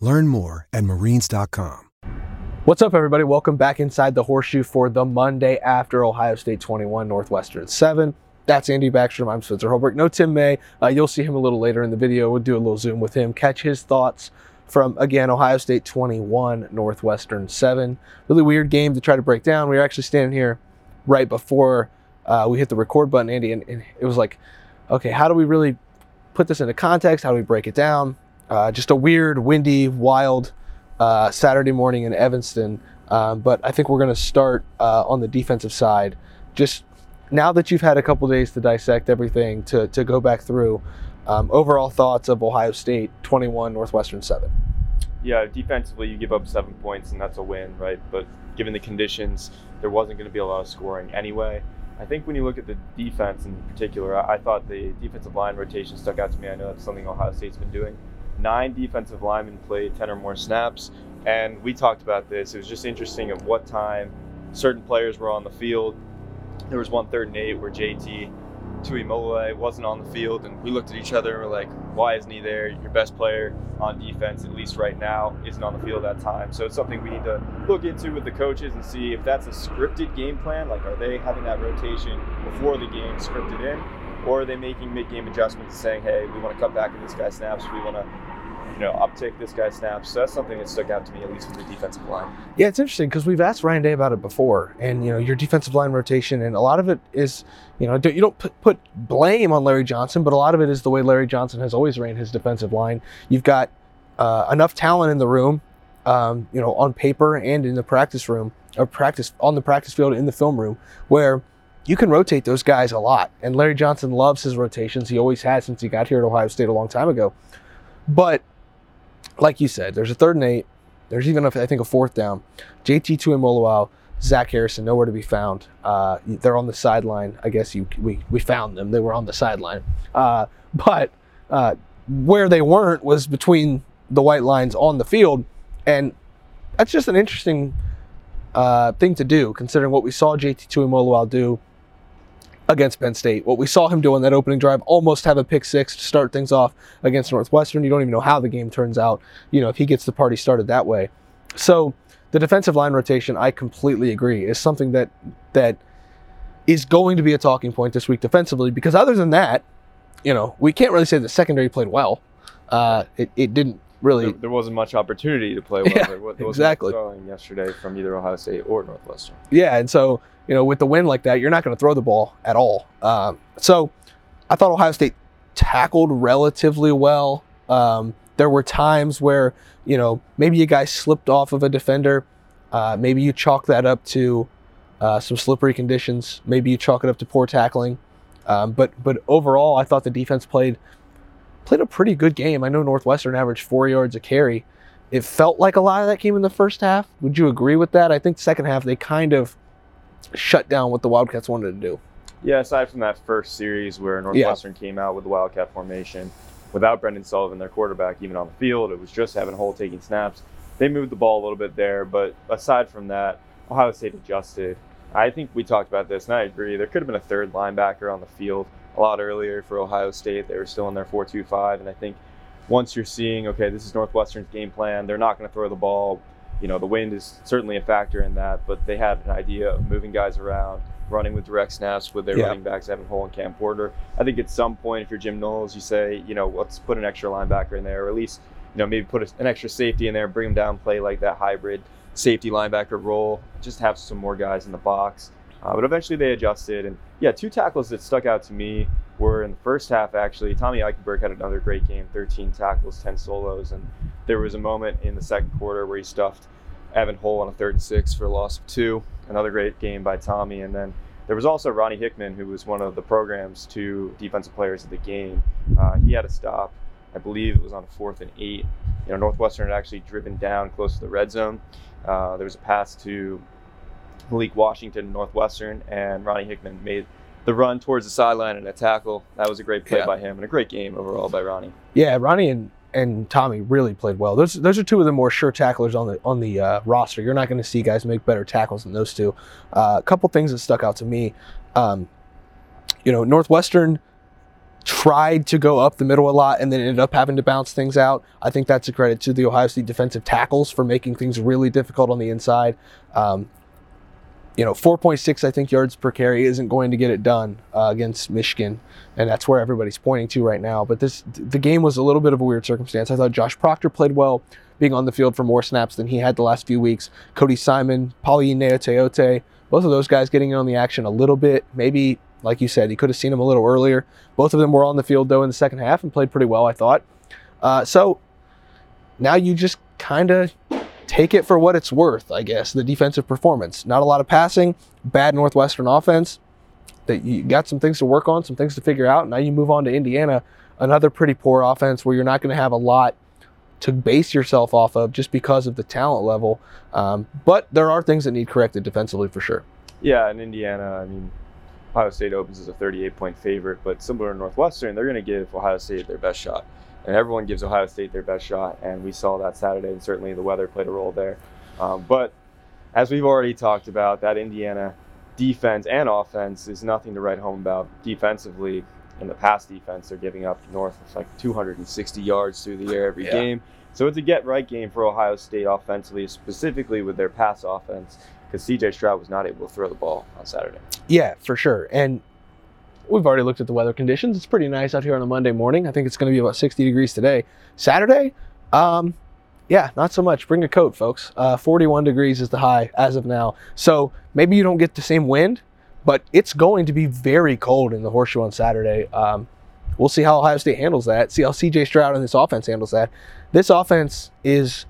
Learn more at marines.com. What's up, everybody? Welcome back inside the horseshoe for the Monday after Ohio State 21, Northwestern 7. That's Andy Backstrom. I'm Spencer Holbrook. No Tim May. Uh, you'll see him a little later in the video. We'll do a little zoom with him, catch his thoughts from, again, Ohio State 21, Northwestern 7. Really weird game to try to break down. We were actually standing here right before uh, we hit the record button, Andy, and, and it was like, okay, how do we really put this into context? How do we break it down? Uh, just a weird, windy, wild uh, Saturday morning in Evanston. Um, but I think we're going to start uh, on the defensive side. Just now that you've had a couple days to dissect everything, to, to go back through um, overall thoughts of Ohio State 21, Northwestern 7. Yeah, defensively, you give up seven points, and that's a win, right? But given the conditions, there wasn't going to be a lot of scoring anyway. I think when you look at the defense in particular, I, I thought the defensive line rotation stuck out to me. I know that's something Ohio State's been doing nine defensive linemen played 10 or more snaps. And we talked about this. It was just interesting at what time certain players were on the field. There was one third and eight where JT Tuimoloau wasn't on the field, and we looked at each other and we're like, why isn't he there? Your best player on defense, at least right now, isn't on the field at that time. So it's something we need to look into with the coaches and see if that's a scripted game plan. Like, are they having that rotation before the game scripted in? Or are they making mid-game adjustments and saying, hey, we want to cut back on this guy's snaps, we want to you know, uptick this guy's snaps. So that's something that stuck out to me, at least with the defensive line. Yeah, it's interesting because we've asked Ryan Day about it before, and you know, your defensive line rotation, and a lot of it is, you know, you don't put, blame on Larry Johnson, but a lot of it is the way Larry Johnson has always ran his defensive line. You've got uh, enough talent in the room, um, you know, on paper and in the practice room, or practice on the practice field in the film room, where you can rotate those guys a lot. And Larry Johnson loves his rotations. He always has since he got here at Ohio State a long time ago. But like you said, there's a third and eight. There's even, a, I think, a fourth down. JT Tuimoloau, Zach Harrison, nowhere to be found. Uh, they're on the sideline. I guess you we, we found them. They were on the sideline. Uh, but uh, where they weren't was between the white lines on the field. And that's just an interesting uh, thing to do, considering what we saw JT Tuimoloau do against Penn State. What we saw him do on that opening drive, almost have a pick six to start things off against Northwestern. You don't even know how the game turns out, you know, if he gets the party started that way. So the defensive line rotation, I completely agree, is something that that is going to be a talking point this week defensively, because other than that, you know, we can't really say the secondary played well. Uh, it, it didn't really. There, there, wasn't much opportunity to play well. Yeah, there, there exactly. yesterday from either Ohio State or Northwestern. Yeah, and so you know, with the win like that, you're not going to throw the ball at all. Um, so I thought Ohio State tackled relatively well. Um, there were times where, you know, maybe a guy slipped off of a defender. Uh, maybe you chalk that up to uh, some slippery conditions. Maybe you chalk it up to poor tackling. Um, but but overall, I thought the defense played played a pretty good game. I know Northwestern averaged four yards a carry. It felt like a lot of that came in the first half. Would you agree with that? I think second half they kind of shut down what the Wildcats wanted to do. Yeah, aside from that first series where Northwestern yeah. came out with the Wildcat formation without Brendan Sullivan, their quarterback, even on the field, it was just Evan Hull taking snaps. They moved the ball a little bit there, but aside from that, Ohio State adjusted. I think we talked about this, and I agree. There could have been a third linebacker on the field a lot earlier for Ohio State. They were still in their 4 2 5, and I think once you're seeing, okay, this is Northwestern's game plan, they're not going to throw the ball you know, the wind is certainly a factor in that, but they had an idea of moving guys around, running with direct snaps with their yeah. running backs, Evan Hull and Cam Porter. I think at some point, if you're Jim Knowles, you say, you know, let's put an extra linebacker in there, or at least, you know, maybe put a, an extra safety in there, bring them down, play like that hybrid safety linebacker role, just have some more guys in the box. Uh, but eventually they adjusted. And yeah, two tackles that stuck out to me were in the first half, actually. Tommy Eichenberg had another great game 13 tackles, 10 solos. And there was a moment in the second quarter where he stuffed Evan Hull on a third and six for a loss of two. Another great game by Tommy. And then there was also Ronnie Hickman, who was one of the program's two defensive players of the game. Uh, he had a stop. I believe it was on fourth and eight. You know, Northwestern had actually driven down close to the red zone. Uh, there was a pass to Malik Washington, Northwestern, and Ronnie Hickman made the run towards the sideline and a tackle. That was a great play Yeah. by him and a great game overall by Ronnie. Yeah, Ronnie and, and Tommy really played well. Those those are two of the more sure tacklers on the on the uh, roster. You're not going to see guys make better tackles than those two. Uh, a couple things that stuck out to me. Um, you know, Northwestern tried to go up the middle a lot and then ended up having to bounce things out. I think that's a credit to the Ohio State defensive tackles for making things really difficult on the inside. Um, you know, 4.6, I think, yards per carry isn't going to get it done uh, against Michigan, and that's where everybody's pointing to right now. But this, the game was a little bit of a weird circumstance. I thought Josh Proctor played well, being on the field for more snaps than he had the last few weeks. Cody Simon, Palaie Gaoteote, both of those guys getting in on the action a little bit. Maybe, like you said, you could have seen them a little earlier. Both of them were on the field though in the second half and played pretty well, I thought. Uh, so now you just kind of take it for what it's worth, I guess. The defensive performance, not a lot of passing, bad Northwestern offense. That you got some things to work on, some things to figure out. Now you move on to Indiana, another pretty poor offense where you're not going to have a lot to base yourself off of just because of the talent level. Um, but there are things that need corrected defensively for sure. Yeah, in Indiana, I mean, Ohio State opens as a 38 point favorite, but similar to Northwestern, they're going to give Ohio State their best shot. And everyone gives Ohio State their best shot, and we saw that Saturday, and certainly the weather played a role there. Um, but as we've already talked about, that Indiana defense and offense is nothing to write home about. Defensively, in the pass defense, they're giving up north of like 260 yards through the air every Yeah. game. So it's a get right game for Ohio State offensively, specifically with their pass offense, because CJ Stroud was not able to throw the ball on Saturday. Yeah, for sure. And we've already looked at the weather conditions. It's pretty nice out here on a Monday morning. I think it's going to be about 60 degrees today. Saturday, um, yeah, not so much. Bring a coat, folks. Uh, 41 degrees is the high as of now. So maybe you don't get the same wind, but it's going to be very cold in the horseshoe on Saturday. Um, we'll see how Ohio State handles that. See how CJ Stroud and this offense handles that. This offense is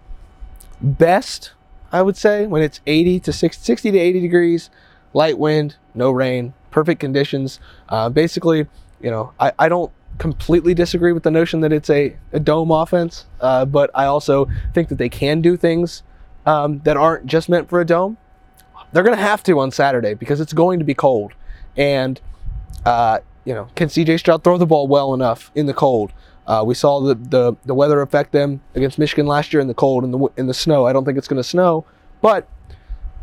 best, I would say, when it's 80 to 60, 60 to 80 degrees, light wind, no rain, perfect conditions. Uh, basically, you know, I, I don't completely disagree with the notion that it's a, a dome offense, uh, but I also think that they can do things um, that aren't just meant for a dome. They're going to have to on Saturday because it's going to be cold. And, uh, you know, can CJ Stroud throw the ball well enough in the cold? Uh, we saw the, the the weather affect them against Michigan last year in the cold and the in the snow. I don't think it's going to snow, but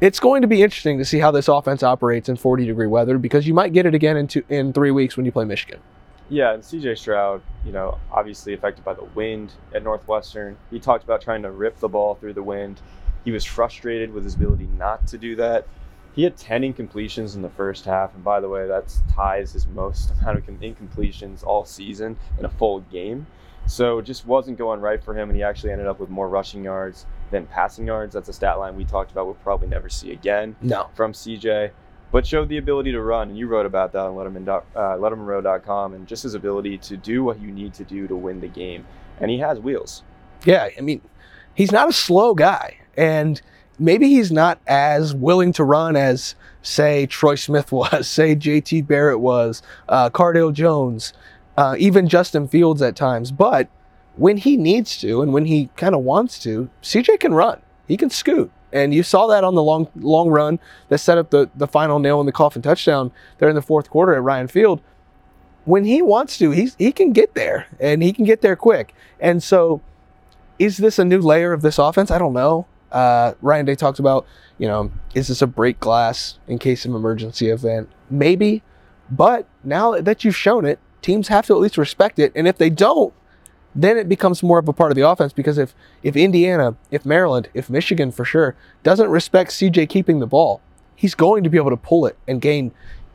it's going to be interesting to see how this offense operates in 40 degree weather because you might get it again in two, in three weeks when you play Michigan. Yeah, and CJ Stroud, you know, obviously affected by the wind at Northwestern. He talked about trying to rip the ball through the wind. He was frustrated with his ability not to do that. He had 10 incompletions in the first half, and by the way, that ties his most amount of incompletions all season in a full game. So it just wasn't going right for him, and he actually ended up with more rushing yards than passing yards. That's a stat line we talked about we'll probably never see again No. from CJ, but showed the ability to run. And you wrote about that on Lettermen, uh, LettermenRow.com and just his ability to do what you need to do to win the game. And he has wheels. Yeah, I mean, he's not a slow guy, and maybe he's not as willing to run as, say, Troy Smith was, say, J.T. Barrett was, uh, Cardale Jones, uh, even Justin Fields at times. But when he needs to and when he kind of wants to, CJ can run. He can scoot. And you saw that on the long long run that set up the, the final nail in the coffin touchdown there in the fourth quarter at Ryan Field. When he wants to, he's, he can get there and he can get there quick. And so is this a new layer of this offense? I don't know. Uh, Ryan Day talked about, you know, is this a break glass in case of emergency event? Maybe, but now that you've shown it, teams have to at least respect it. And if they don't, then it becomes more of a part of the offense because if if Indiana, if Maryland, if Michigan for sure doesn't respect CJ keeping the ball, he's going to be able to pull it and gain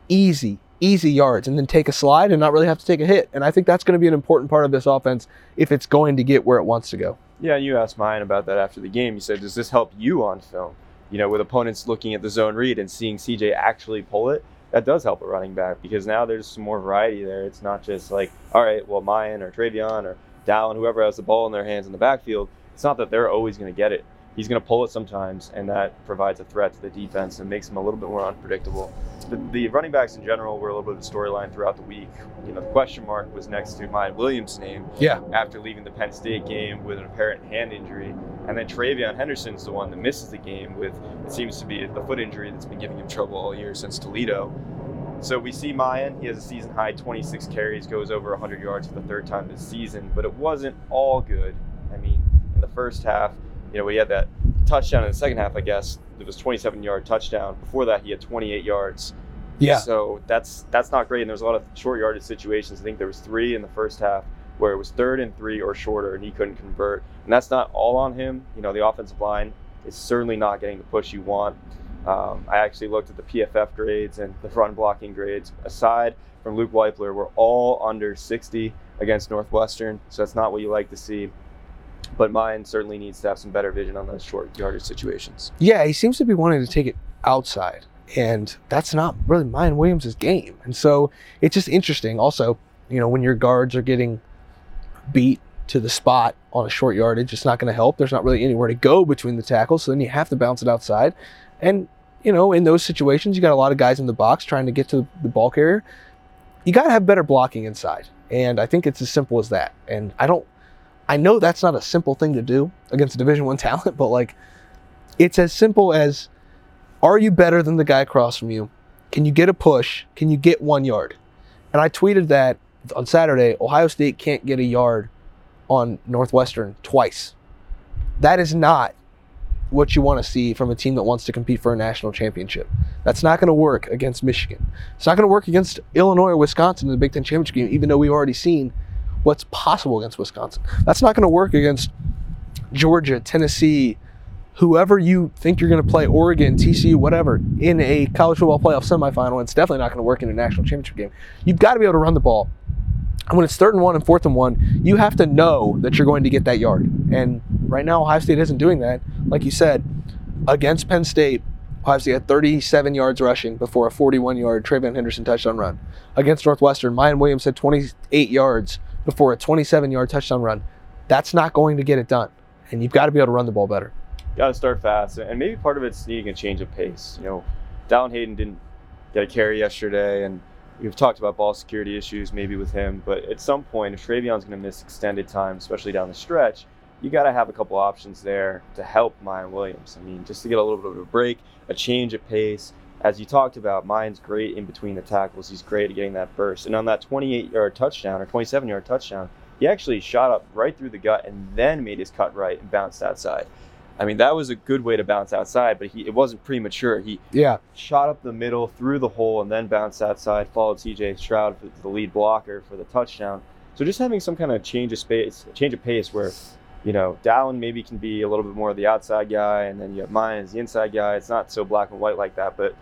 easy, easy yards and then take a slide and not really have to take a hit. And I think that's going to be an important part of this offense if it's going to get where it wants to go. Yeah, you asked Miyan about that after the game. You said, "Does this help you on film?" You know, with opponents looking at the zone read and seeing CJ actually pull it, that does help a running back because now there's some more variety there. It's not just like, all right, well, Miyan or TreVeyon or Dallan, whoever has the ball in their hands in the backfield, it's not that they're always going to get it he's going to pull it sometimes, and that provides a threat to the defense and makes him a little bit more unpredictable. The, the running backs in general were a little bit of a storyline throughout the week. You know, the question mark was next to Miyan Williams' name. Yeah. After leaving the Penn State game with an apparent hand injury, and then TreVeyon Henderson's the one that misses the game with it seems to be the foot injury that's been giving him trouble all year since Toledo. So we see Miyan. He has a season high 26 carries, goes over 100 yards for the third time this season, but it wasn't all good. I mean, in the first half, you know, we had that touchdown in the second half, I guess. It was 27 yard touchdown. Before that, he had 28 yards. Yeah. So that's that's not great. And there's a lot of short yardage situations. I think there was three in the first half where it was third and three or shorter, and he couldn't convert. And that's not all on him. You know, the offensive line is certainly not getting the push you want. Um, I actually looked at the PFF grades and the run blocking grades. Aside from Luke Wypler, we're all under 60 against Northwestern. So that's not what you like to see but Miyan certainly needs to have some better vision on those short yardage situations. Yeah, he seems to be wanting to take it outside, and that's not really Miyan Williams' game. And so it's just interesting. Also, you know, when your guards are getting beat to the spot on a short yardage, it's not going to help. There's not really anywhere to go between the tackles, so then you have to bounce it outside. And you know, in those situations, you got a lot of guys in the box trying to get to the ball carrier. You got to have better blocking inside, and I think it's as simple as that. And I don't I know that's not a simple thing to do against Division One talent, but like it's as simple as are you better than the guy across from you? Can you get a push? Can you get one yard? And I tweeted that on Saturday, Ohio State can't get a yard on Northwestern twice. That is not what you want to see from a team that wants to compete for a national championship. That's not going to work against Michigan. It's not going to work against Illinois or Wisconsin in the Big Ten championship game, even though we've already seen what's possible against Wisconsin. That's not going to work against Georgia, Tennessee, whoever you think you're going to play, Oregon, TCU, whatever, in a college football playoff semifinal. It's definitely not going to work in a national championship game. You've got to be able to run the ball. And when it's third and one and fourth and one, you have to know that you're going to get that yard. And right now, Ohio State isn't doing that. Like you said, against Penn State, Ohio State had 37 yards rushing before a 41 yard TreVeyon Henderson touchdown run. Against Northwestern, Miyan Williams had 28 yards before a 27 yard touchdown run. That's not going to get it done. And you've got to be able to run the ball better. Got to start fast. And maybe part of it's needing a change of pace. You know, Dallan Hayden didn't get a carry yesterday, and we've talked about ball security issues maybe with him. But at some point, if TreVeyon's going to miss extended time, especially down the stretch, you got to have a couple options there to help Miyan Williams. I mean, just to get a little bit of a break, a change of pace, as you talked about, Miyan's great in between the tackles. He's great at getting that burst. And on that 28 yard touchdown or 27 yard touchdown, he actually shot up right through the gut and then made his cut right and bounced outside. I mean, that was a good way to bounce outside, but he it wasn't premature. He yeah shot up the middle through the hole and then bounced outside. Followed C.J. Stroud for the lead blocker for the touchdown. So just having some kind of change of space, change of pace, where you know Dallan maybe can be a little bit more of the outside guy, and then you have Miyan as the inside guy. It's not so black and white like that, but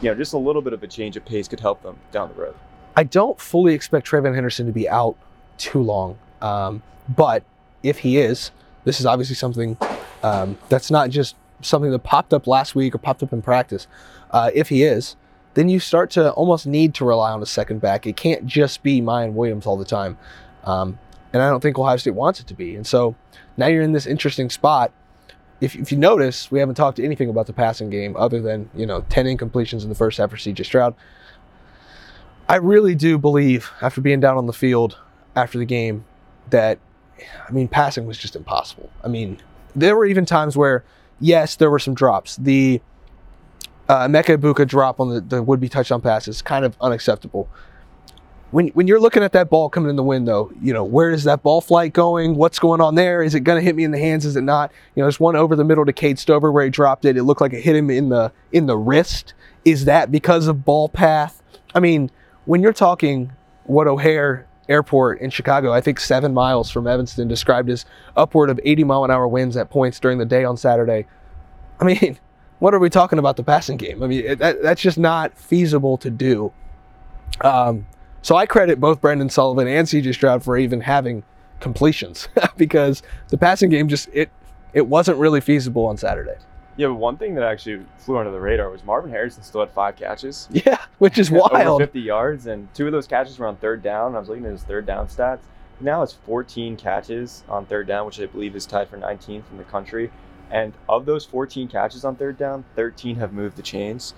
you know, just a little bit of a change of pace could help them down the road. I don't fully expect TreVeyon Henderson to be out too long, um, but if he is, this is obviously something um, that's not just something that popped up last week or popped up in practice. Uh, if he is, then you start to almost need to rely on a second back. It can't just be Miyan Williams all the time. Um, and I don't think Ohio State wants it to be. And so now you're in this interesting spot if, if you notice, we haven't talked anything about the passing game other than, you know, 10 incompletions in the first half for CJ Stroud. I really do believe, after being down on the field after the game, that, I mean, passing was just impossible. I mean, there were even times where, yes, there were some drops. The uh, Emeka Egbuka drop on the, the would be touchdown pass is kind of unacceptable when when you're looking at that ball coming in the wind, though, you know where is that ball flight going? What's going on there? Is it going to hit me in the hands? Is it not? You know, there's one over the middle to Cade Stover where he dropped it. It looked like it hit him in the in the wrist. Is that because of ball path? I mean, when you're talking what O'Hare Airport in Chicago, I think seven miles from Evanston, described as upward of 80 mile an hour winds at points during the day on Saturday. I mean, what are we talking about the passing game? I mean, that, that's just not feasible to do. Um, so I credit both Brendan Sullivan and CJ Stroud for even having completions because the passing game just it it wasn't really feasible on Saturday. Yeah, but one thing that actually flew under the radar was Marvin Harrison still had five catches. Yeah, which is wild. Over 50 yards, and two of those catches were on third down. I was looking at his third down stats. Now has 14 catches on third down, which I believe is tied for 19th in the country. And of those 14 catches on third down, 13 have moved the chains.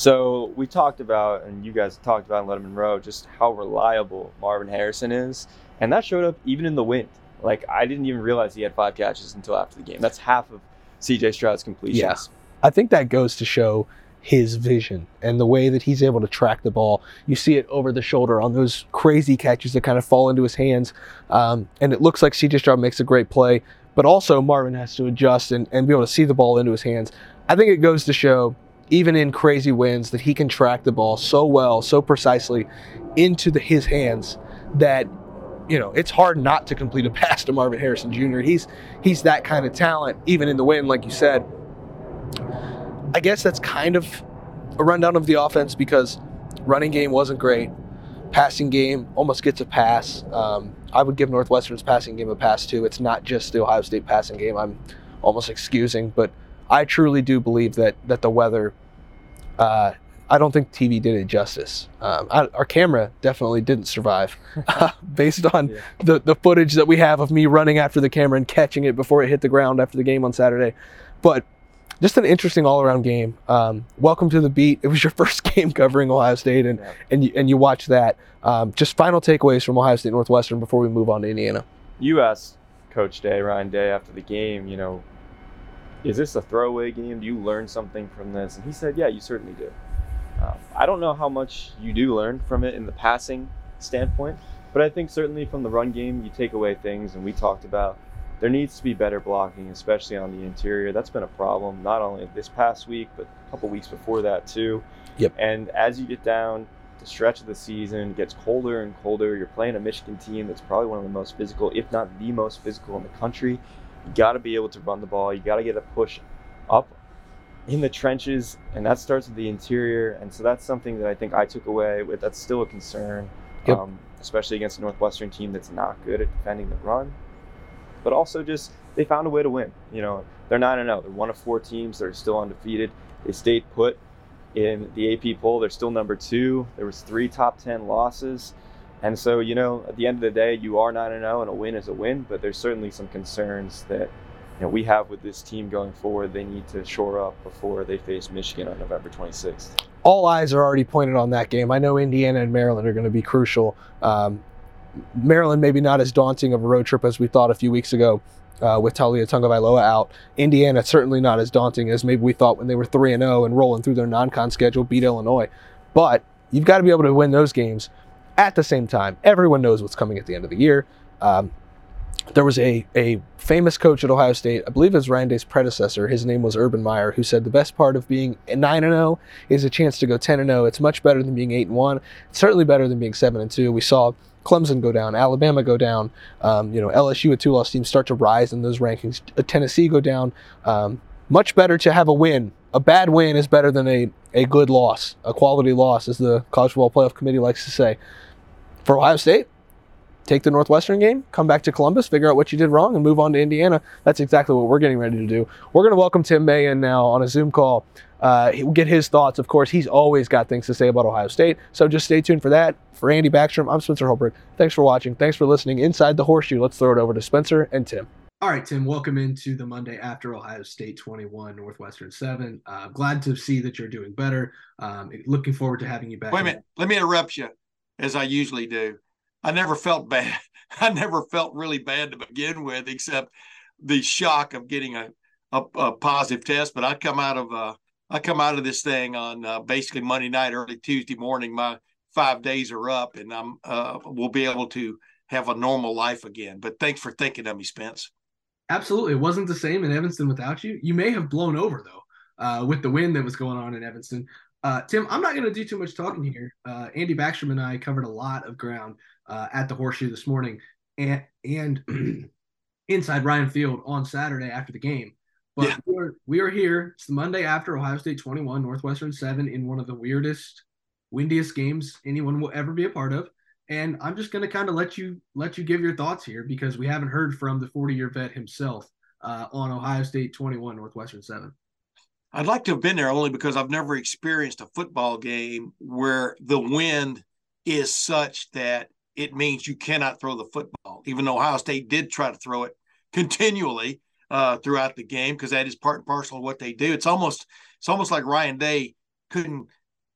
So we talked about, and you guys talked about in Lettermen Row, just how reliable Marvin Harrison is. And that showed up even in the wind. Like, I didn't even realize he had five catches until after the game. That's half of CJ Stroud's completions. Yeah. I think that goes to show his vision and the way that he's able to track the ball. You see it over the shoulder on those crazy catches that kind of fall into his hands. Um, and it looks like CJ Stroud makes a great play, but also Marvin has to adjust and, and be able to see the ball into his hands. I think it goes to show, even in crazy winds, that he can track the ball so well, so precisely into the, his hands that you know, it's hard not to complete a pass to Marvin Harrison Jr. He's he's that kind of talent, even in the wind, like you said. I guess that's kind of a rundown of the offense because running game wasn't great. Passing game almost gets a pass. Um, I would give Northwestern's passing game a pass too. It's not just the Ohio State passing game. I'm almost excusing, but I truly do believe that that the weather uh, I don't think TV did it justice. Um, I, our camera definitely didn't survive, uh, based on yeah. the the footage that we have of me running after the camera and catching it before it hit the ground after the game on Saturday. But just an interesting all around game. Um, welcome to the beat. It was your first game covering Ohio State, and yeah. and you, and you watched that. Um, just final takeaways from Ohio State Northwestern before we move on to Indiana. You asked Coach Day, Ryan Day, after the game, you know, is this a throwaway game? Do you learn something from this? And he said, yeah, you certainly do. Um, I don't know how much you do learn from it in the passing standpoint, but I think certainly from the run game, you take away things, and we talked about there needs to be better blocking, especially on the interior. That's been a problem not only this past week, but a couple weeks before that too. Yep. And as you get down the stretch of the season, gets colder and colder. You're playing a Michigan team that's probably one of the most physical, if not the most physical in the country. You got to be able to run the ball. You got to get a push up in the trenches, and that starts with the interior. And so that's something that I think I took away with. That's still a concern, yep. um, especially against a Northwestern team that's not good at defending the run. But also just they found a way to win. You know, they're nine and zero. Oh. They're one of four teams that are still undefeated. They stayed put in the AP poll. They're still number two. There was three top ten losses. And so, you know, at the end of the day, you are 9 0, and a win is a win, but there's certainly some concerns that you know, we have with this team going forward, they need to shore up before they face Michigan on November 26th. All eyes are already pointed on that game. I know Indiana and Maryland are going to be crucial. Um, Maryland maybe not as daunting of a road trip as we thought a few weeks ago uh, with Taulia Tagovailoa out. Indiana certainly not as daunting as maybe we thought when they were 3 and 0 and rolling through their non-con schedule, beat Illinois. But you've got to be able to win those games at the same time. Everyone knows what's coming at the end of the year. Um, there was a, a famous coach at Ohio State, I believe it was Ryan Day's predecessor. His name was Urban Meyer, who said the best part of being 9 and 0 is a chance to go 10 and 0. It's much better than being 8 and 1. It's certainly better than being 7 and 2. We saw Clemson go down, Alabama go down, um, you know, LSU, a two loss team, start to rise in those rankings. Tennessee go down. Um, much better to have a win. A bad win is better than a, a good loss, a quality loss, as the College Football Playoff Committee likes to say. For Ohio State, take the Northwestern game, come back to Columbus, figure out what you did wrong, and move on to Indiana. That's exactly what we're getting ready to do. We're going to welcome Tim May in now on a Zoom call. Uh, get his thoughts. Of course, he's always got things to say about Ohio State. So just stay tuned for that. For Andy Backstrom, I'm Spencer Holbrook. Thanks for watching. Thanks for listening. Inside the Horseshoe, let's throw it over to Spencer and Tim. All right, Tim, welcome into the Monday after Ohio State 21, Northwestern 7. Uh, glad to see that you're doing better. Um, looking forward to having you back. Wait a minute. Let me interrupt you, as I usually do. I never felt bad. I never felt really bad to begin with, except the shock of getting a, a, a positive test. But I come out of uh, I come out of this thing on uh, basically Monday night, early Tuesday morning. My five days are up, and I'm uh, we'll be able to have a normal life again. But thanks for thinking of me, Spence. Absolutely, it wasn't the same in Evanston without you. You may have blown over though uh, with the wind that was going on in Evanston. Uh, Tim, I'm not going to do too much talking here. Uh, Andy Backstrom and I covered a lot of ground uh, at the Horseshoe this morning, and and inside Ryan Field on Saturday after the game. But yeah. we, are, we are here. It's the Monday after Ohio State 21, Northwestern 7 in one of the weirdest, windiest games anyone will ever be a part of. And I'm just going to kind of let you let you give your thoughts here because we haven't heard from the 40 year vet himself uh, on Ohio State 21 Northwestern 7. I'd like to have been there only because I've never experienced a football game where the wind is such that it means you cannot throw the football, even though Ohio State did try to throw it continually uh, throughout the game because that is part and parcel of what they do. It's almost it's almost like Ryan Day couldn't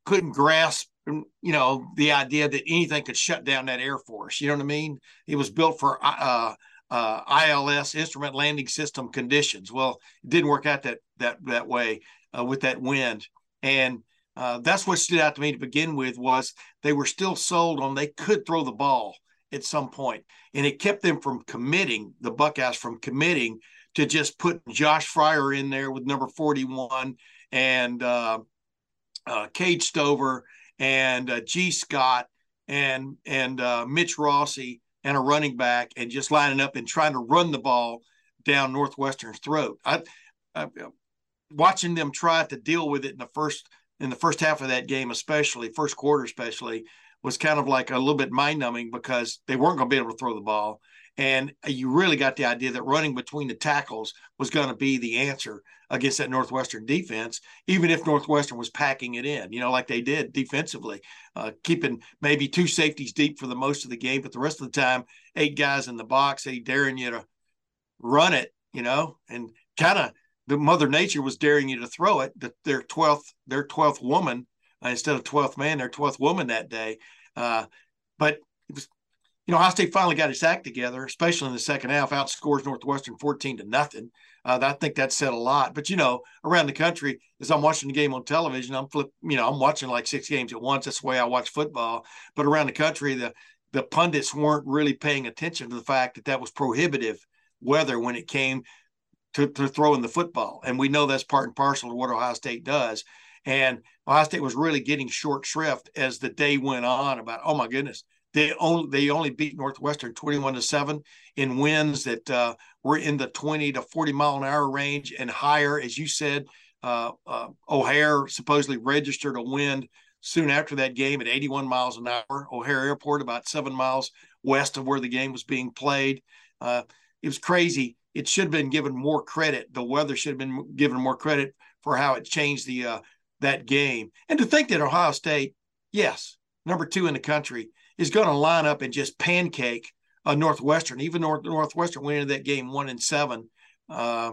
couldn't grasp you know the idea that anything could shut down that air force. You know what I mean? It was built for uh, uh, ILS instrument landing system conditions. Well, it didn't work out that that that way uh, with that wind, and uh, that's what stood out to me to begin with was they were still sold on they could throw the ball at some point, and it kept them from committing the Buckeyes from committing to just put Josh Fryer in there with number forty one and uh, uh, Cade Stover and uh, Gee Scott and and uh, Mitch Rossi and a running back and just lining up and trying to run the ball down Northwestern's throat. I, I watching them try to deal with it in the first in the first half of that game, especially first quarter, especially was kind of like a little bit mind numbing because they weren't going to be able to throw the ball. And you really got the idea that running between the tackles was going to be the answer against that Northwestern defense, even if Northwestern was packing it in, you know, like they did defensively, uh, keeping maybe two safeties deep for the most of the game, but the rest of the time, eight guys in the box, they daring you to run it, you know, and kind of the Mother Nature was daring you to throw it. The, their twelfth, their twelfth woman uh, instead of twelfth man, their twelfth woman that day. Uh, but you know, Ohio State finally got its act together, especially in the second half, outscores Northwestern 14 to nothing. Uh, I think that said a lot. But, you know, around the country, as I'm watching the game on television, I'm flip, you know, I'm watching like six games at once. That's the way I watch football. But around the country, the the pundits weren't really paying attention to the fact that that was prohibitive weather when it came to, to throwing the football. And we know that's part and parcel of what Ohio State does. And Ohio State was really getting short shrift as the day went on about, oh my goodness, they only they only beat Northwestern 21 to 7 in winds that uh, were in the 20 to 40 mile an hour range and higher. As you said, uh, uh, O'Hare supposedly registered a wind soon after that game at 81 miles an hour. O'Hare Airport, about seven miles west of where the game was being played. Uh, it was crazy. It should have been given more credit. The weather should have been given more credit for how it changed the uh, that game. And to think that Ohio State, yes, number two in the country, is going to line up and just pancake a Northwestern. Even North, Northwestern went into that game one and seven. Uh,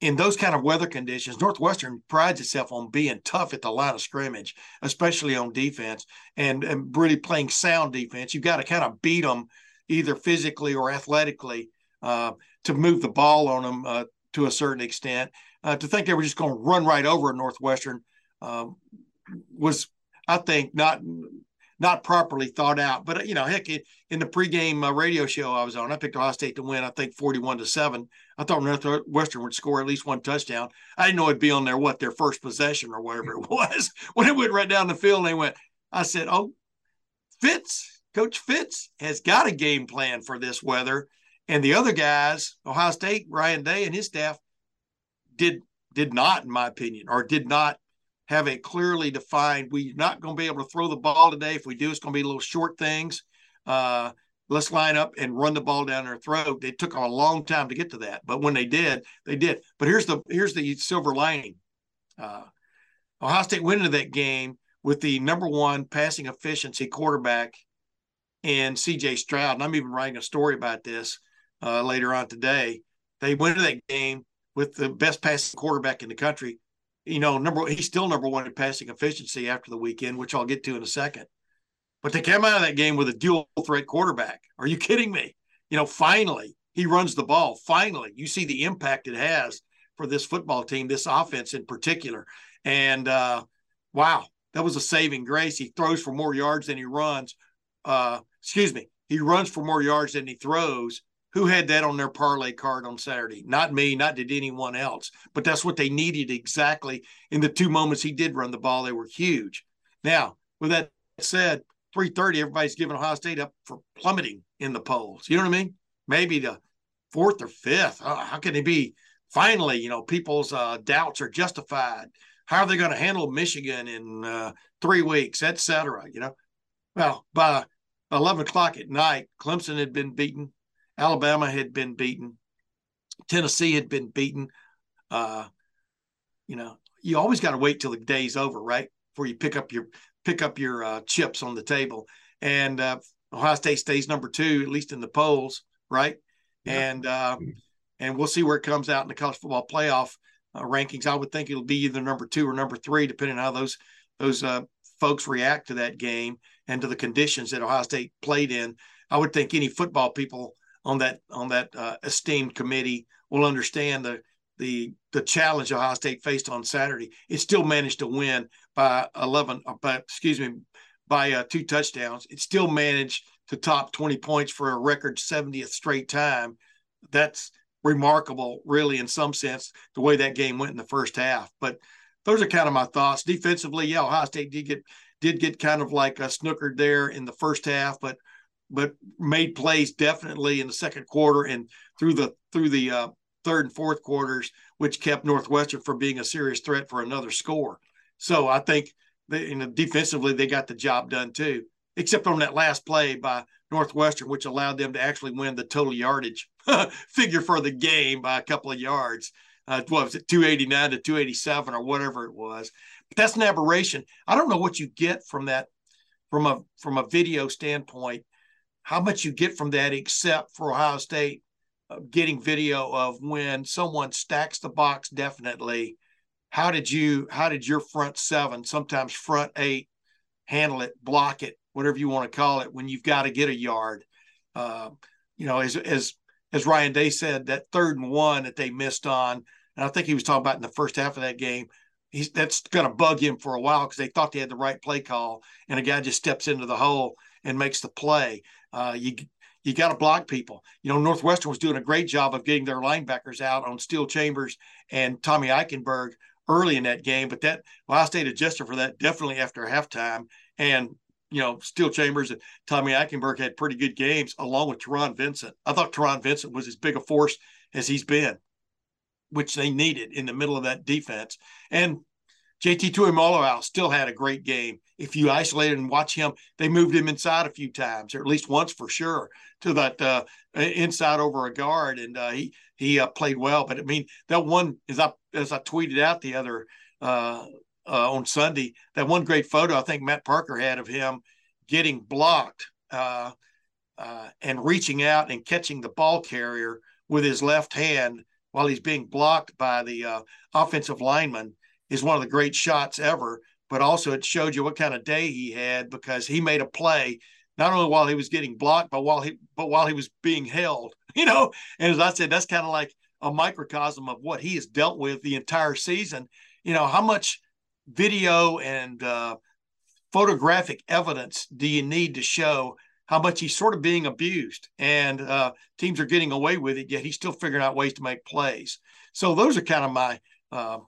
in those kind of weather conditions, Northwestern prides itself on being tough at the line of scrimmage, especially on defense, and, and really playing sound defense. You've got to kind of beat them either physically or athletically uh, to move the ball on them uh, to a certain extent. Uh, to think they were just going to run right over a Northwestern um, was, I think, not not properly thought out. But you know, heck, in the pregame uh, radio show I was on, I picked Ohio State to win. I think forty-one to seven. I thought Northwestern would score at least one touchdown. I didn't know it'd be on their what their first possession or whatever it was. when it went right down the field, they went. I said, "Oh, Fitz, Coach Fitz has got a game plan for this weather." And the other guys, Ohio State, Ryan Day and his staff, did did not, in my opinion, or did not have a clearly defined. We're not going to be able to throw the ball today. If we do, it's going to be a little short things. Uh, let's line up and run the ball down their throat. It took a long time to get to that, but when they did, they did. But here's the here's the silver lining. Uh, Ohio State went into that game with the number one passing efficiency quarterback in C.J. Stroud, and I'm even writing a story about this uh, later on today. They went into that game with the best passing quarterback in the country you know, number he's still number one in passing efficiency after the weekend, which I'll get to in a second. But they came out of that game with a dual threat quarterback. Are you kidding me? You know, finally he runs the ball. Finally, you see the impact it has for this football team, this offense in particular. And uh, wow, that was a saving grace. He throws for more yards than he runs. Uh, excuse me, he runs for more yards than he throws who had that on their parlay card on Saturday? Not me, not did anyone else. But that's what they needed exactly in the two moments he did run the ball. They were huge. Now, with that said, 330, everybody's giving Ohio State up for plummeting in the polls. You know what I mean? Maybe the fourth or fifth. Uh, how can they be? Finally, you know, people's uh, doubts are justified. How are they going to handle Michigan in uh, three weeks, et cetera? You know, well, by 11 o'clock at night, Clemson had been beaten, Alabama had been beaten, Tennessee had been beaten. Uh, you know, you always got to wait till the day's over, right? Before you pick up your pick up your uh, chips on the table. And uh, Ohio State stays number two, at least in the polls, right? Yeah. And uh, and we'll see where it comes out in the college football playoff uh, rankings. I would think it'll be either number two or number three, depending on how those those uh, folks react to that game and to the conditions that Ohio State played in. I would think any football people on that on that uh, esteemed committee will understand the the the challenge Ohio State faced on Saturday. It still managed to win by 11, uh, by, excuse me, by uh, two touchdowns. It still managed to top 20 points for a record 70th straight time. That's remarkable, really, in some sense, the way that game went in the first half. But those are kind of my thoughts. Defensively, yeah, Ohio State did get did get kind of like a snookered there in the first half, but but made plays definitely in the second quarter and through the through the uh, third and fourth quarters, which kept Northwestern from being a serious threat for another score. So I think they, you know, defensively they got the job done too, except on that last play by Northwestern, which allowed them to actually win the total yardage figure for the game by a couple of yards. Uh, what was it, 289 to 287 or whatever it was? But that's an aberration. I don't know what you get from that, from a from a video standpoint, how much you get from that, except for Ohio State getting video of when someone stacks the box definitely. How did you how did your front seven sometimes front eight handle it block it whatever you want to call it when you've got to get a yard? Uh, you know as as as ryan day said that third and one that they missed on and i think he was talking about in the first half of that game he's that's going to bug him for a while because they thought they had the right play call and a guy just steps into the hole and makes the play uh, you you got to block people. You know, Northwestern was doing a great job of getting their linebackers out on Steele Chambers and Tommy Eichenberg early in that game, but that Ohio State adjusted for that definitely after halftime. And you know, Steele Chambers and Tommy Eichenberg had pretty good games along with Taron Vincent. I thought Taron Vincent was as big a force as he's been, which they needed in the middle of that defense. And JT Tuimoloau still had a great game. If you isolate and watch him, they moved him inside a few times, or at least once for sure, to that uh, inside over a guard, and uh, he he uh, played well. But I mean, that one as I as I tweeted out the other uh, uh, on Sunday, that one great photo I think Matt Parker had of him getting blocked uh, and reaching out and catching the ball carrier with his left hand while he's being blocked by the offensive lineman is one of the great shots ever, but also it showed you what kind of day he had because he made a play not only while he was getting blocked, but while he but while he was being held. You know, and as I said, that's kind of like a microcosm of what he has dealt with the entire season. You know, how much video and uh, photographic evidence do you need to show how much he's sort of being abused and uh, teams are getting away with it, yet he's still figuring out ways to make plays. So those are kind of my uh,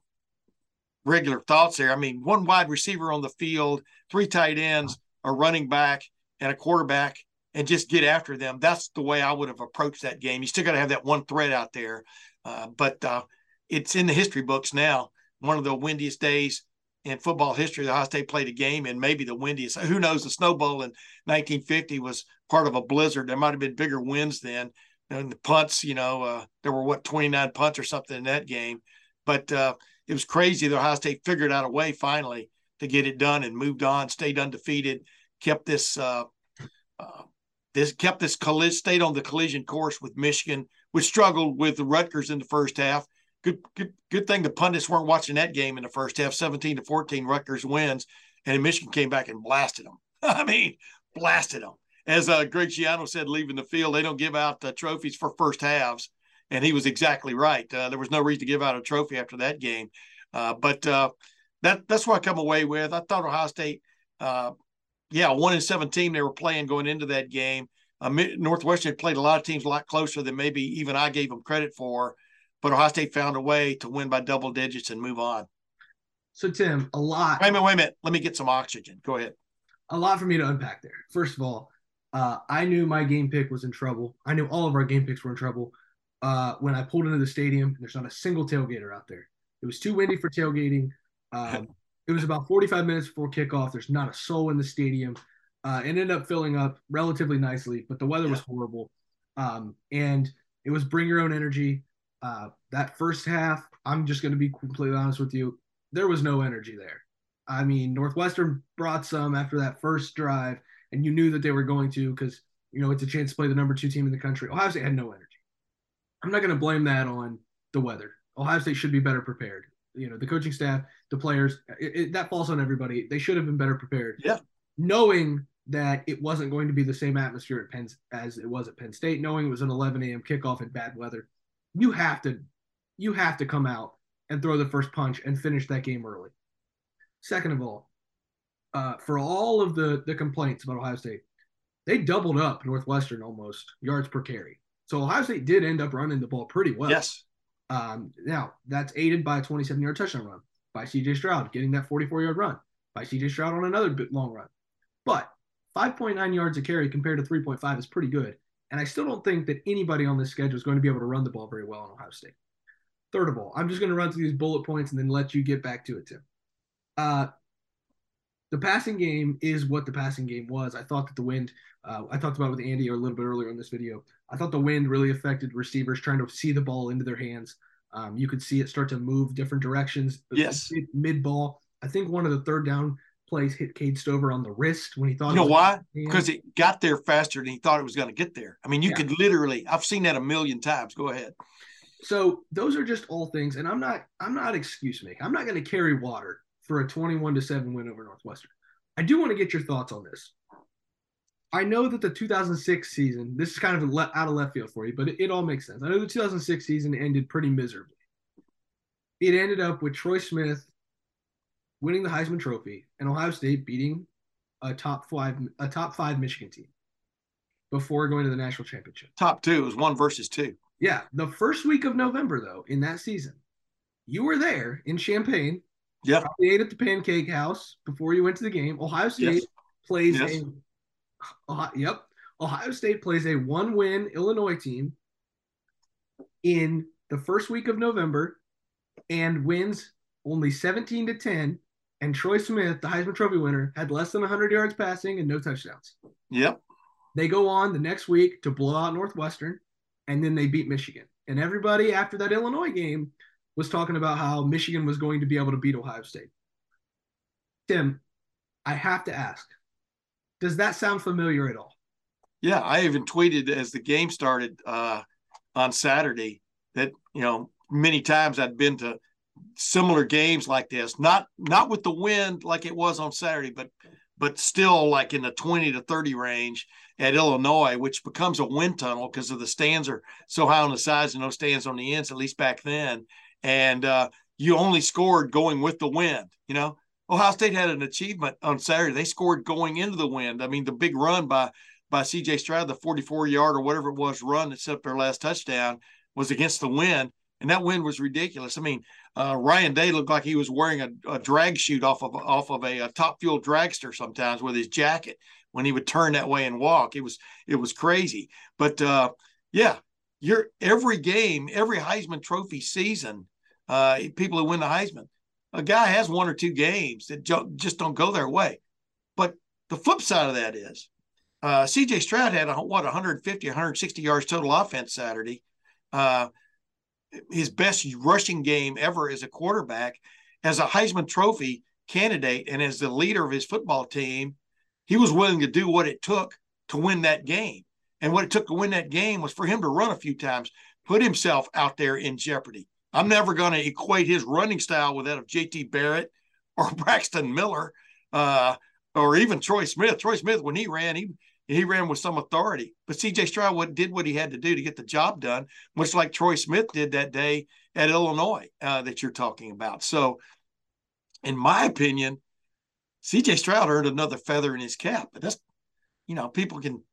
regular thoughts there. I mean, one wide receiver on the field, three tight ends, a running back, and a quarterback, and just get after them. That's the way I would have approached that game. You still got to have that one threat out there, uh, but uh, it's in the history books now. One of the windiest days in football history. The Ohio State played a game, and maybe the windiest. Who knows? The Snow Bowl in 1950 was part of a blizzard. There might have been bigger winds then. And the punts, you know, uh, there were what 29 punts or something in that game. But uh, it was crazy that Ohio State figured out a way finally to get it done and moved on, stayed undefeated, kept this uh, uh, this kept this collision, stayed on the collision course with Michigan, which struggled with the Rutgers in the first half. Good, good, good thing the pundits weren't watching that game in the first half. Seventeen to fourteen, Rutgers wins, and Michigan came back and blasted them. I mean, blasted them. As uh, Greg Schiano said, leaving the field, they don't give out uh, trophies for first halves and he was exactly right. Uh, there was no reason to give out a trophy after that game, uh, but uh, that that's what I come away with. I thought Ohio State, uh, yeah, one in seventeen they were playing going into that game. Uh, Northwestern played a lot of teams a lot closer than maybe even I gave them credit for, but Ohio State found a way to win by double digits and move on. So Tim, a lot. Wait a minute, wait a minute. Let me get some oxygen. Go ahead. A lot for me to unpack there. First of all, uh, I knew my game pick was in trouble. I knew all of our game picks were in trouble uh, when I pulled into the stadium. There's not a single tailgater out there. It was too windy for tailgating. Um, it was about 45 minutes before kickoff. There's not a soul in the stadium. Uh, it ended up filling up relatively nicely, but the weather was horrible. Um, and it was bring your own energy. Uh, that first half, I'm just going to be completely honest with you, there was no energy there. I mean, Northwestern brought some after that first drive, and you knew that they were going to because, you know, it's a chance to play the number two team in the country. Ohio State had no energy. I'm not going to blame that on the weather. Ohio State should be better prepared. You know, the coaching staff, the players, it, it, that falls on everybody. They should have been better prepared. Yeah. Knowing that it wasn't going to be the same atmosphere at Penn as it was at Penn State, knowing it was an 11 a.m. kickoff in bad weather, you have to, you have to come out and throw the first punch and finish that game early. Second of all, uh, for all of the the complaints about Ohio State, they doubled up Northwestern almost yards per carry. So Ohio State did end up running the ball pretty well. Yes. Um, now that's aided by a 27 yard touchdown run by CJ Stroud getting that 44 yard run by CJ Stroud on another bit long run. But 5.9 yards a carry compared to 3.5 is pretty good. And I still don't think that anybody on this schedule is going to be able to run the ball very well in Ohio State. Third of all, I'm just going to run through these bullet points and then let you get back to it, Tim. Uh, the passing game is what the passing game was. I thought that the wind, uh, I talked about with Andy a little bit earlier in this video. I thought the wind really affected receivers trying to see the ball into their hands. Um, you could see it start to move different directions. Yes. Mid ball. I think one of the third down plays hit Cade Stover on the wrist when he thought. You know why? Because it got there faster than he thought it was going to get there. I mean, you yeah. could literally. I've seen that a million times. Go ahead. So those are just all things, and I'm not. I'm not excuse me. I'm not going to carry water for a 21 to seven win over Northwestern. I do want to get your thoughts on this. I know that the 2006 season, this is kind of out of left field for you, but it, it all makes sense. I know the 2006 season ended pretty miserably. It ended up with Troy Smith winning the Heisman Trophy and Ohio State beating a top five a top five Michigan team before going to the national championship. Top two was one versus two. Yeah, the first week of November though, in that season, you were there in Champaign. Yeah, probably ate at the Pancake House before you went to the game. Ohio State yes. plays yes. a Ohio, yep. Ohio State plays a one win Illinois team in the first week of November and wins only 17 to 10. And Troy Smith, the Heisman Trophy winner, had less than 100 yards passing and no touchdowns. Yep. They go on the next week to blow out Northwestern, and then they beat Michigan. And everybody after that Illinois game was talking about how Michigan was going to be able to beat Ohio State. Tim, I have to ask does that sound familiar at all? Yeah, I even tweeted as the game started uh, on Saturday that you know many times I'd been to similar games like this, not not with the wind like it was on Saturday, but but still like in the 20 to 30 range at Illinois, which becomes a wind tunnel because of the stands are so high on the sides and no stands on the ends, at least back then. And uh, you only scored going with the wind, you know. Ohio State had an achievement on Saturday. They scored going into the wind. I mean, the big run by by C.J. Stroud, the 44 yard or whatever it was run that set up their last touchdown, was against the wind, and that wind was ridiculous. I mean, uh, Ryan Day looked like he was wearing a, a drag chute off of off of a, a, top fuel dragster sometimes with his jacket when he would turn that way and walk. It was it was crazy. But uh, yeah, you're every game, every Heisman Trophy season, uh, people who win the Heisman a guy has one or two games that just don't go their way. But the flip side of that is uh, CJ Stroud had a, what 150, 160 yards total offense Saturday. Uh, his best rushing game ever as a quarterback, as a Heisman Trophy candidate, and as the leader of his football team, he was willing to do what it took to win that game. And what it took to win that game was for him to run a few times, put himself out there in jeopardy. I'm never going to equate his running style with that of JT Barrett or Braxton Miller uh, or even Troy Smith. Troy Smith, when he ran, he he ran with some authority. But CJ Stroud did what he had to do to get the job done, much like Troy Smith did that day at Illinois uh, that you're talking about. So, in my opinion, CJ Stroud earned another feather in his cap. But that's, you know, people can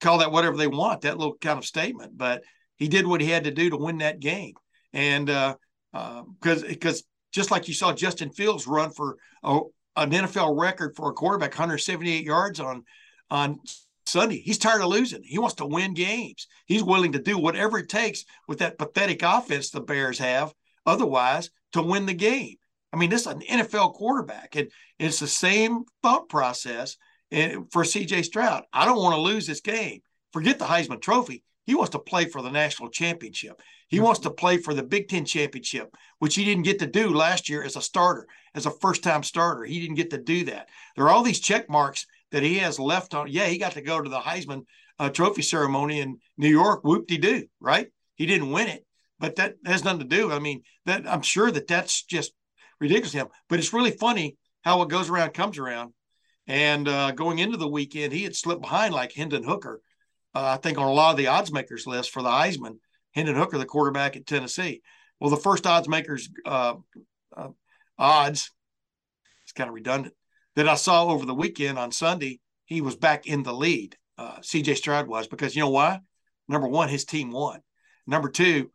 call that whatever they want, that little kind of statement. But he did what he had to do to win that game and because uh, because just like you saw Justin Fields run for a, an NFL record for a quarterback, 178 yards on on Sunday. He's tired of losing. He wants to win games. He's willing to do whatever it takes with that pathetic offense the Bears have, otherwise, to win the game. I mean, this is an NFL quarterback, and it's the same thought process for CJ Stroud. I don't want to lose this game. Forget the Heisman Trophy. He wants to play for the national championship. He wants to play for the Big Ten championship, which he didn't get to do last year as a starter, as a first time starter. He didn't get to do that. There are all these check marks that he has left on. Yeah, he got to go to the Heisman uh, Trophy ceremony in New York. Whoop de doo, right? He didn't win it, but that has nothing to do. I mean, that I'm sure that that's just ridiculous. Him, but it's really funny how what goes around comes around. And uh, going into the weekend, he had slipped behind like Hendon Hooker. Uh, I think on a lot of the odds makers list for the Heisman, Hendon Hooker, the quarterback at Tennessee. Well, the first odds makers uh, uh, odds, it's kind of redundant, that I saw over the weekend on Sunday, he was back in the lead. Uh, CJ Stroud was because you know why? Number one, his team won. Number two,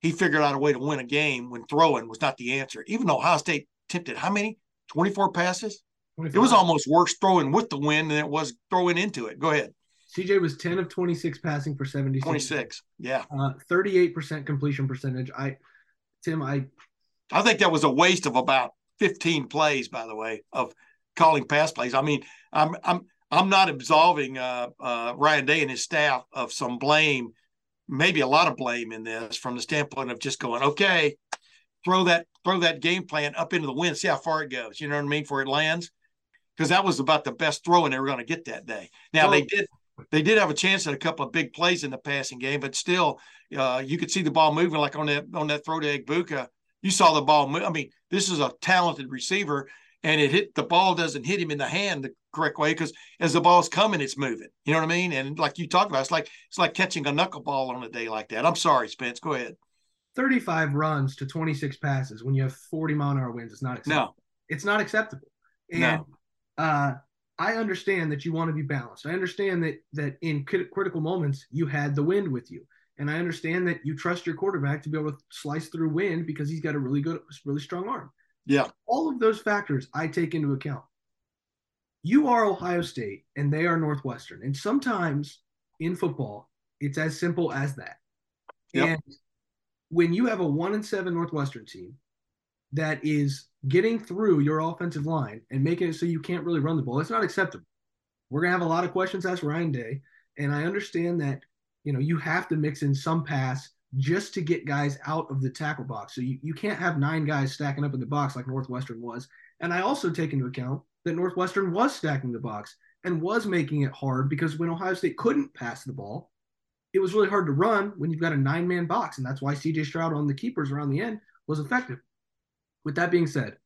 he figured out a way to win a game when throwing was not the answer. Even though Ohio State attempted how many? 24 passes? 25. It was almost worse throwing with the wind than it was throwing into it. Go ahead. CJ was 10 of 26 passing for 76. 26. Yeah. Uh, 38% completion percentage. I Tim, I I think that was a waste of about 15 plays, by the way, of calling pass plays. I mean, I'm I'm I'm not absolving uh, uh, Ryan Day and his staff of some blame, maybe a lot of blame in this from the standpoint of just going, okay, throw that throw that game plan up into the wind, see how far it goes. You know what I mean? For it lands, because that was about the best throwing they were going to get that day. Now well, they did they did have a chance at a couple of big plays in the passing game, but still, uh, you could see the ball moving like on that on that throw to Egbuka. You saw the ball move. I mean, this is a talented receiver, and it hit the ball doesn't hit him in the hand the correct way because as the ball's coming, it's moving. You know what I mean? And like you talked about, it's like it's like catching a knuckleball on a day like that. I'm sorry, Spence. Go ahead. 35 runs to 26 passes when you have 40 mile an hour winds. It's not acceptable. No. It's not acceptable. And no. uh, I understand that you want to be balanced. I understand that that in critical moments you had the wind with you, and I understand that you trust your quarterback to be able to slice through wind because he's got a really good, really strong arm. Yeah, all of those factors I take into account. You are Ohio State, and they are Northwestern, and sometimes in football it's as simple as that. Yep. And when you have a one and seven Northwestern team that is getting through your offensive line and making it so you can't really run the ball, it's not acceptable. We're gonna have a lot of questions asked Ryan Day, and I understand that you know you have to mix in some pass just to get guys out of the tackle box. So you, you can't have nine guys stacking up in the box like Northwestern was. And I also take into account that Northwestern was stacking the box and was making it hard because when Ohio State couldn't pass the ball, it was really hard to run when you've got a nine man box. And that's why CJ Stroud on the keepers around the end was effective. With that being said,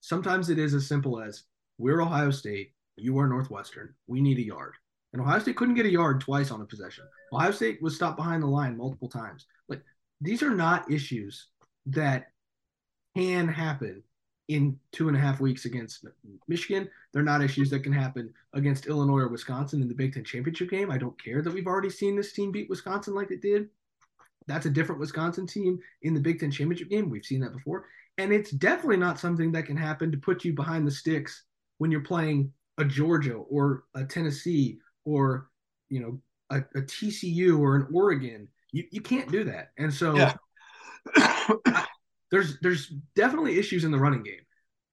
sometimes it is as simple as we're Ohio State, you are Northwestern, we need a yard. And Ohio State couldn't get a yard twice on a possession. Ohio State was stopped behind the line multiple times. Like these are not issues that can happen in two and a half weeks against Michigan. They're not issues that can happen against Illinois or Wisconsin in the Big Ten championship game. I don't care that we've already seen this team beat Wisconsin like it did. That's a different Wisconsin team in the Big Ten championship game. We've seen that before. And it's definitely not something that can happen to put you behind the sticks when you're playing a Georgia or a Tennessee or, you know, a, a TCU or an Oregon. You, you can't do that. And so yeah. I, there's there's definitely issues in the running game.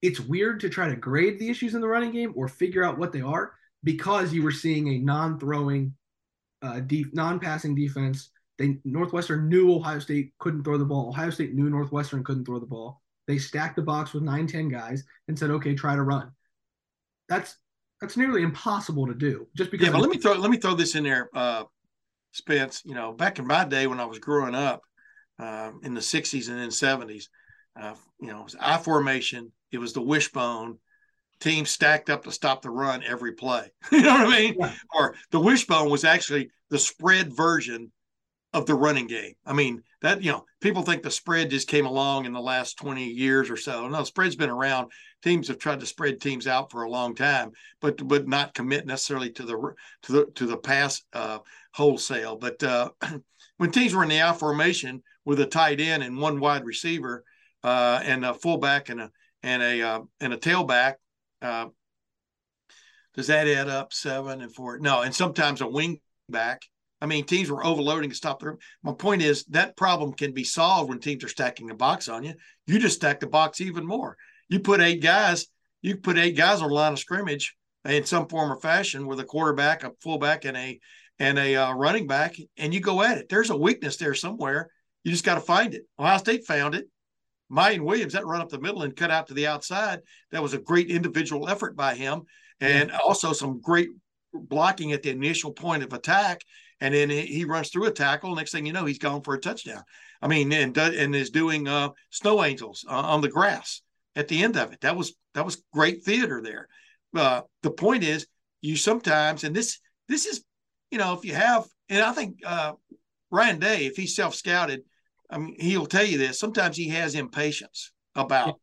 It's weird to try to grade the issues in the running game or figure out what they are because you were seeing a non-throwing, uh, deep non-passing defense. They Northwestern knew Ohio State couldn't throw the ball. Ohio State knew Northwestern couldn't throw the ball. They stacked the box with nine, 10 guys and said, okay, try to run. That's that's nearly impossible to do just because. Yeah, but let me throw let me throw this in there, uh, Spence. You know, back in my day when I was growing up uh, in the '60s and then '70s, uh, you know, it was I formation. It was the wishbone. Team stacked up to stop the run every play. you know what I mean? Yeah. Or the wishbone was actually the spread version of the running game. I mean, that, you know, people think the spread just came along in the last 20 years or so. No, spread's been around. Teams have tried to spread teams out for a long time, but but not commit necessarily to the to the to the pass uh, wholesale. But uh, when teams were in the out formation with a tight end and one wide receiver uh, and a fullback and a and a uh, and a tailback, uh, does that add up seven and four? No, and sometimes a wing back I mean, teams were overloading to stop the. My point is that problem can be solved when teams are stacking a box on you. You just stack the box even more. You put eight guys. You put eight guys on the line of scrimmage in some form or fashion with a quarterback, a fullback, and a and a uh, running back, and you go at it. There's a weakness there somewhere. You just got to find it. Ohio State found it. Miyan Williams, that run up the middle and cut out to the outside, that was a great individual effort by him, and yeah. also some great blocking at the initial point of attack. And then he runs through a tackle. Next thing you know, he's gone for a touchdown. I mean, and and is doing uh, snow angels uh, on the grass at the end of it. That was that was great theater there. Uh, the point is, you sometimes, and this this is, you know, if you have, and I think uh, Ryan Day, if he's self scouted, I mean, he'll tell you this. Sometimes he has impatience about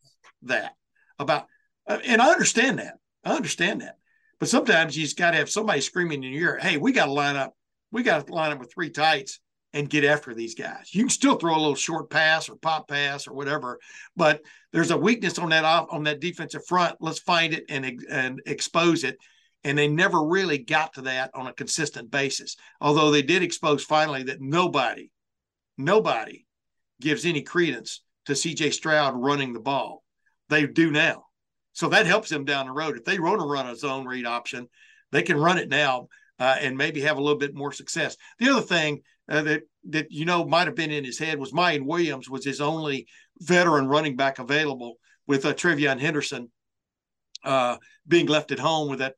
that, about, uh, and I understand that. I understand that. But sometimes you just got to have somebody screaming in your ear, "Hey, we got to line up. We got to line up with three tights and get after these guys. You can still throw a little short pass or pop pass or whatever, but there's a weakness on that off on that defensive front. Let's find it and and expose it. And they never really got to that on a consistent basis. Although they did expose finally that nobody, nobody gives any credence to CJ Stroud running the ball. They do now. So that helps them down the road. If they want to run a zone read option, they can run it now uh, and maybe have a little bit more success. The other thing uh, that that you know might have been in his head was Miyan Williams was his only veteran running back available with uh, TreVeyon Henderson uh, being left at home with that.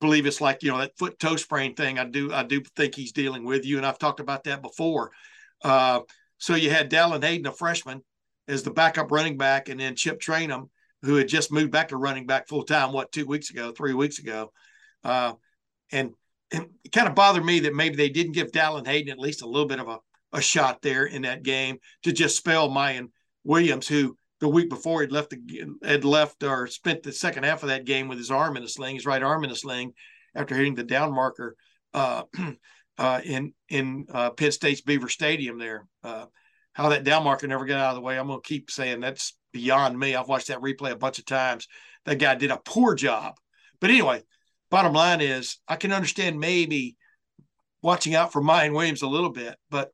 Believe it's like you know that foot toe sprain thing. I do I do think he's dealing with you, and I've talked about that before. Uh, so you had Dallan Hayden, a freshman, as the backup running back, and then Chip Trayanum, who had just moved back to running back full time. What two weeks ago, three weeks ago, uh, and it kind of bothered me that maybe they didn't give Dallan Hayden at least a little bit of a, a shot there in that game to just spell Miyan Williams, who the week before had left the, had left or spent the second half of that game with his arm in a sling, his right arm in a sling, after hitting the down marker uh, uh, in in uh, Penn State's Beaver Stadium there. Uh, how that down marker never got out of the way, I'm going to keep saying that's beyond me. I've watched that replay a bunch of times. That guy did a poor job. But anyway, bottom line is I can understand maybe watching out for Miyan Williams a little bit, but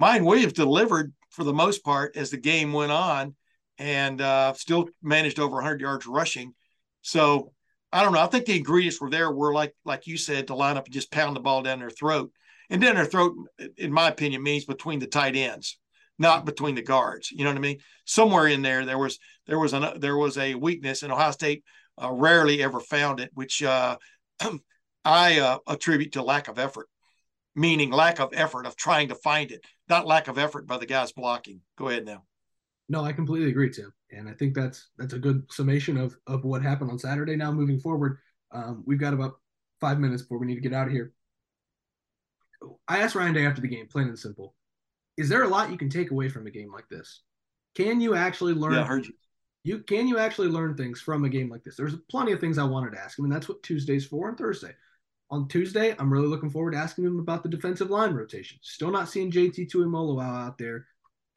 Miyan Williams delivered for the most part as the game went on and uh, still managed over 100 yards rushing. So I don't know. I think the ingredients were there were like like you said to line up and just pound the ball down their throat. And down their throat, in my opinion, means between the tight ends, not between the guards. You know what I mean? Somewhere in there, there was there was an there was a weakness, and Ohio State uh, rarely ever found it, which uh, I uh, attribute to lack of effort, meaning lack of effort of trying to find it, not lack of effort by the guys blocking. Go ahead now. No, I completely agree, Tim, and I think that's that's a good summation of of what happened on Saturday. Now moving forward, um, we've got about five minutes before we need to get out of here. I asked Ryan Day after the game, plain and simple, is there a lot you can take away from a game like this? Can you actually learn? Yeah, I heard you can you actually learn things from a game like this? There's plenty of things I wanted to ask him, and that's what Tuesday's for and Thursday. On Tuesday, I'm really looking forward to asking him about the defensive line rotation. Still not seeing JT Tuimoloau out there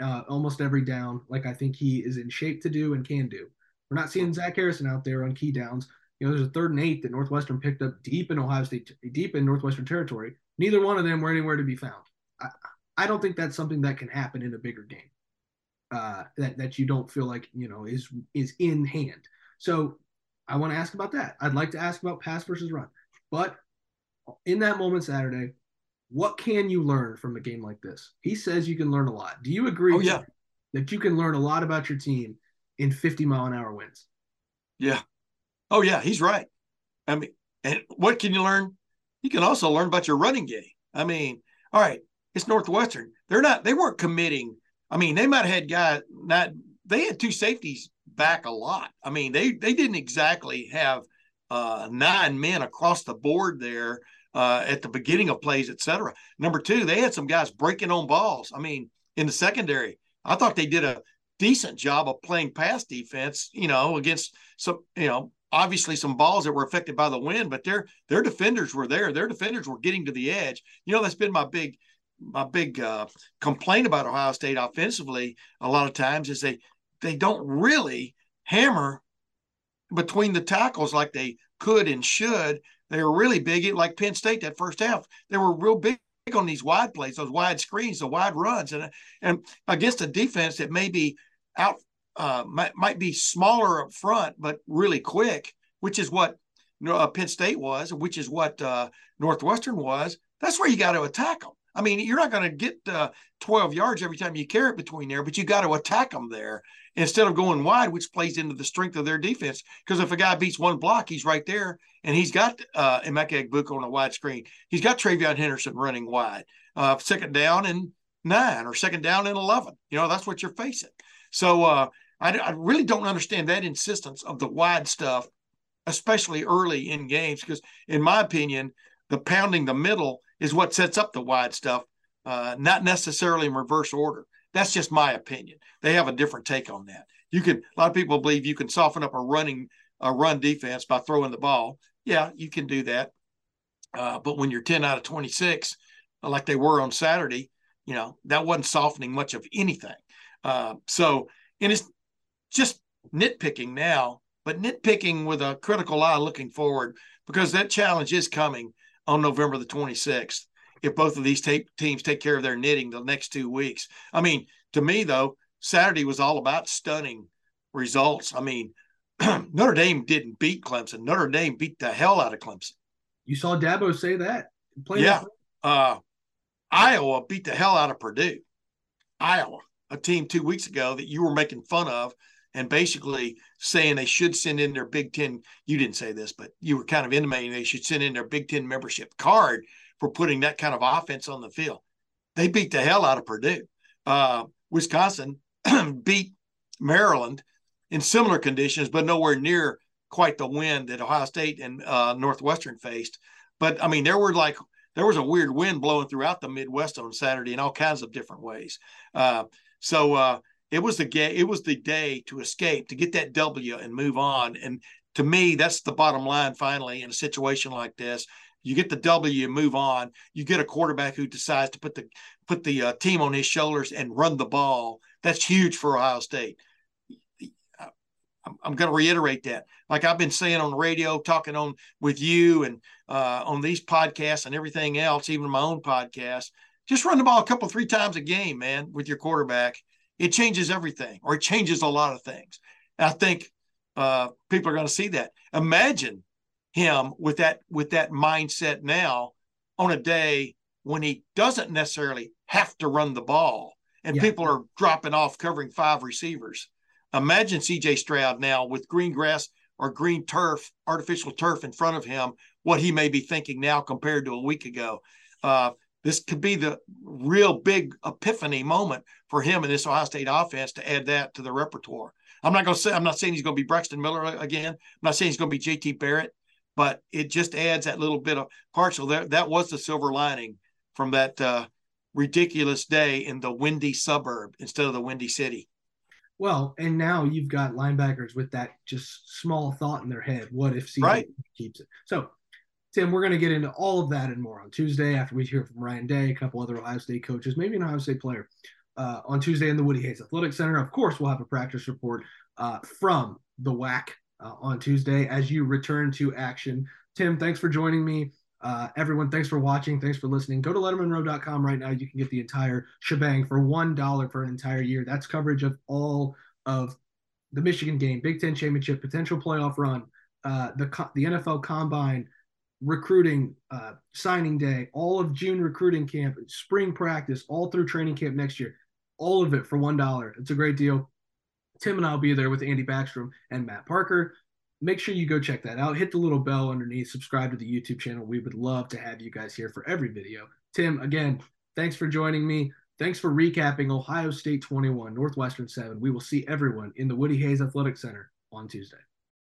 uh, almost every down, like I think he is in shape to do and can do. We're not seeing Zach Harrison out there on key downs. You know, there's a third and eight that Northwestern picked up deep in Ohio State, deep in Northwestern territory. Neither one of them were anywhere to be found. I, I don't think that's something that can happen in a bigger game uh, that that you don't feel like you know is is in hand. So I want to ask about that. I'd like to ask about pass versus run, but in that moment Saturday, what can you learn from a game like this? He says you can learn a lot. Do you agree? Oh, yeah. That you can learn a lot about your team in 50 mile an hour winds. Yeah. Oh yeah, he's right. I mean, and what can you learn? You can also learn about your running game. I mean, all right, it's Northwestern. They're not. They weren't committing I mean, they might have had guys not they had two safeties back a lot. I mean, they they didn't exactly have uh, nine men across the board there uh, at the beginning of plays, et cetera. Number two, they had some guys breaking on balls. I mean, in the secondary, I thought they did a decent job of playing pass defense. You know, against some you know obviously some balls that were affected by the wind, but their their defenders were there. Their defenders were getting to the edge. You know, that's been my big my big uh, complaint about Ohio State offensively a lot of times is they they don't really hammer between the tackles like they could and should. They were really big, like Penn State that first half. They were real big on these wide plays, those wide screens, the wide runs, and and against a defense that may be out uh, might might be smaller up front, but really quick, which is what uh, Penn State was, which is what uh, Northwestern was, that's where you got to attack them. I mean, you're not going to get uh, 12 yards every time you carry it between there, but you got to attack them there instead of going wide, which plays into the strength of their defense. Because if a guy beats one block, he's right there, and he's got uh, Emeka Egbuka on a wide screen. He's got TreVeyon Henderson running wide. Uh, second down and nine, or second down and 11. You know, that's what you're facing. So uh, I, I really don't understand that insistence of the wide stuff, especially early in games, because in my opinion, the pounding the middle – is what sets up the wide stuff, uh, not necessarily in reverse order. That's just my opinion. They have a different take on that. You can a lot of people believe you can soften up a running a run defense by throwing the ball. Yeah, you can do that. Uh, but when you're 10 out of 26, like they were on Saturday, you know, that wasn't softening much of anything. Uh, so, and it's just nitpicking now, but nitpicking with a critical eye looking forward because that challenge is coming on November the 26th if both of these t- teams take care of their knitting the next two weeks. I mean, to me, though, Saturday was all about stunning results. I mean, Notre Dame didn't beat Clemson. Notre Dame beat the hell out of Clemson. You saw Dabo say that. yeah. Uh, Iowa beat the hell out of Purdue. Iowa, a team two weeks ago that you were making fun of and basically saying they should send in their Big Ten. You didn't say this, but you were kind of intimating they should send in their Big Ten membership card for putting that kind of offense on the field. They beat the hell out of Purdue. Uh, Wisconsin beat Maryland in similar conditions, but nowhere near quite the wind that Ohio State and uh, Northwestern faced. But I mean, there were like there was a weird wind blowing throughout the Midwest on Saturday in all kinds of different ways. Uh, so uh, it was the game. It was the day to escape, to get that W and move on. And to me, that's the bottom line. Finally, in a situation like this, you get the W move on. You get a quarterback who decides to put the put the uh, team on his shoulders and run the ball. That's huge for Ohio State. I'm, I'm going to reiterate that. Like I've been saying on the radio, talking on with you and uh, on these podcasts and everything else, even my own podcast. Just run the ball a couple, three times a game, man, with your quarterback it changes everything or it changes a lot of things. And I think uh, people are going to see that. Imagine him with that with that mindset now on a day when he doesn't necessarily have to run the ball and yeah. people are dropping off covering five receivers. Imagine CJ Stroud now with green grass or green turf, artificial turf in front of him, what he may be thinking now compared to a week ago. Uh, this could be the real big epiphany moment for him in this Ohio State offense to add that to the repertoire. I'm not going to say I'm not saying he's going to be Braxton Miller again. I'm not saying he's going to be JT Barrett, but it just adds that little bit of partial. There, that was the silver lining from that uh, ridiculous day in the windy suburb instead of the windy city. Well, and now you've got linebackers with that just small thought in their head. What if CJ right. keeps it? So Tim, we're going to get into all of that and more on Tuesday after we hear from Ryan Day, a couple other Ohio State coaches, maybe an Ohio State player. Uh, on Tuesday in the Woody Hayes Athletic Center. Of course, we'll have a practice report uh, from the WAC uh, on Tuesday as you return to action. Tim, thanks for joining me. Uh, everyone, thanks for watching. Thanks for listening. Go to LettermenRow.com right now. You can get the entire shebang for $1 for an entire year. That's coverage of all of the Michigan game, Big Ten championship, potential playoff run, uh, the, the NFL combine, recruiting uh, signing day, all of June recruiting camp, spring practice, all through training camp next year, all of it for one dollar. It's a great deal. Tim and I'll be there with Andy Backstrom and Matt Parker. Make sure you go check that out. Hit the little bell underneath. Subscribe to the YouTube channel. We would love to have you guys here for every video. Tim, again, thanks for joining me. Thanks for recapping Ohio State 21, Northwestern 7. We will see everyone in the Woody Hayes Athletic Center on Tuesday.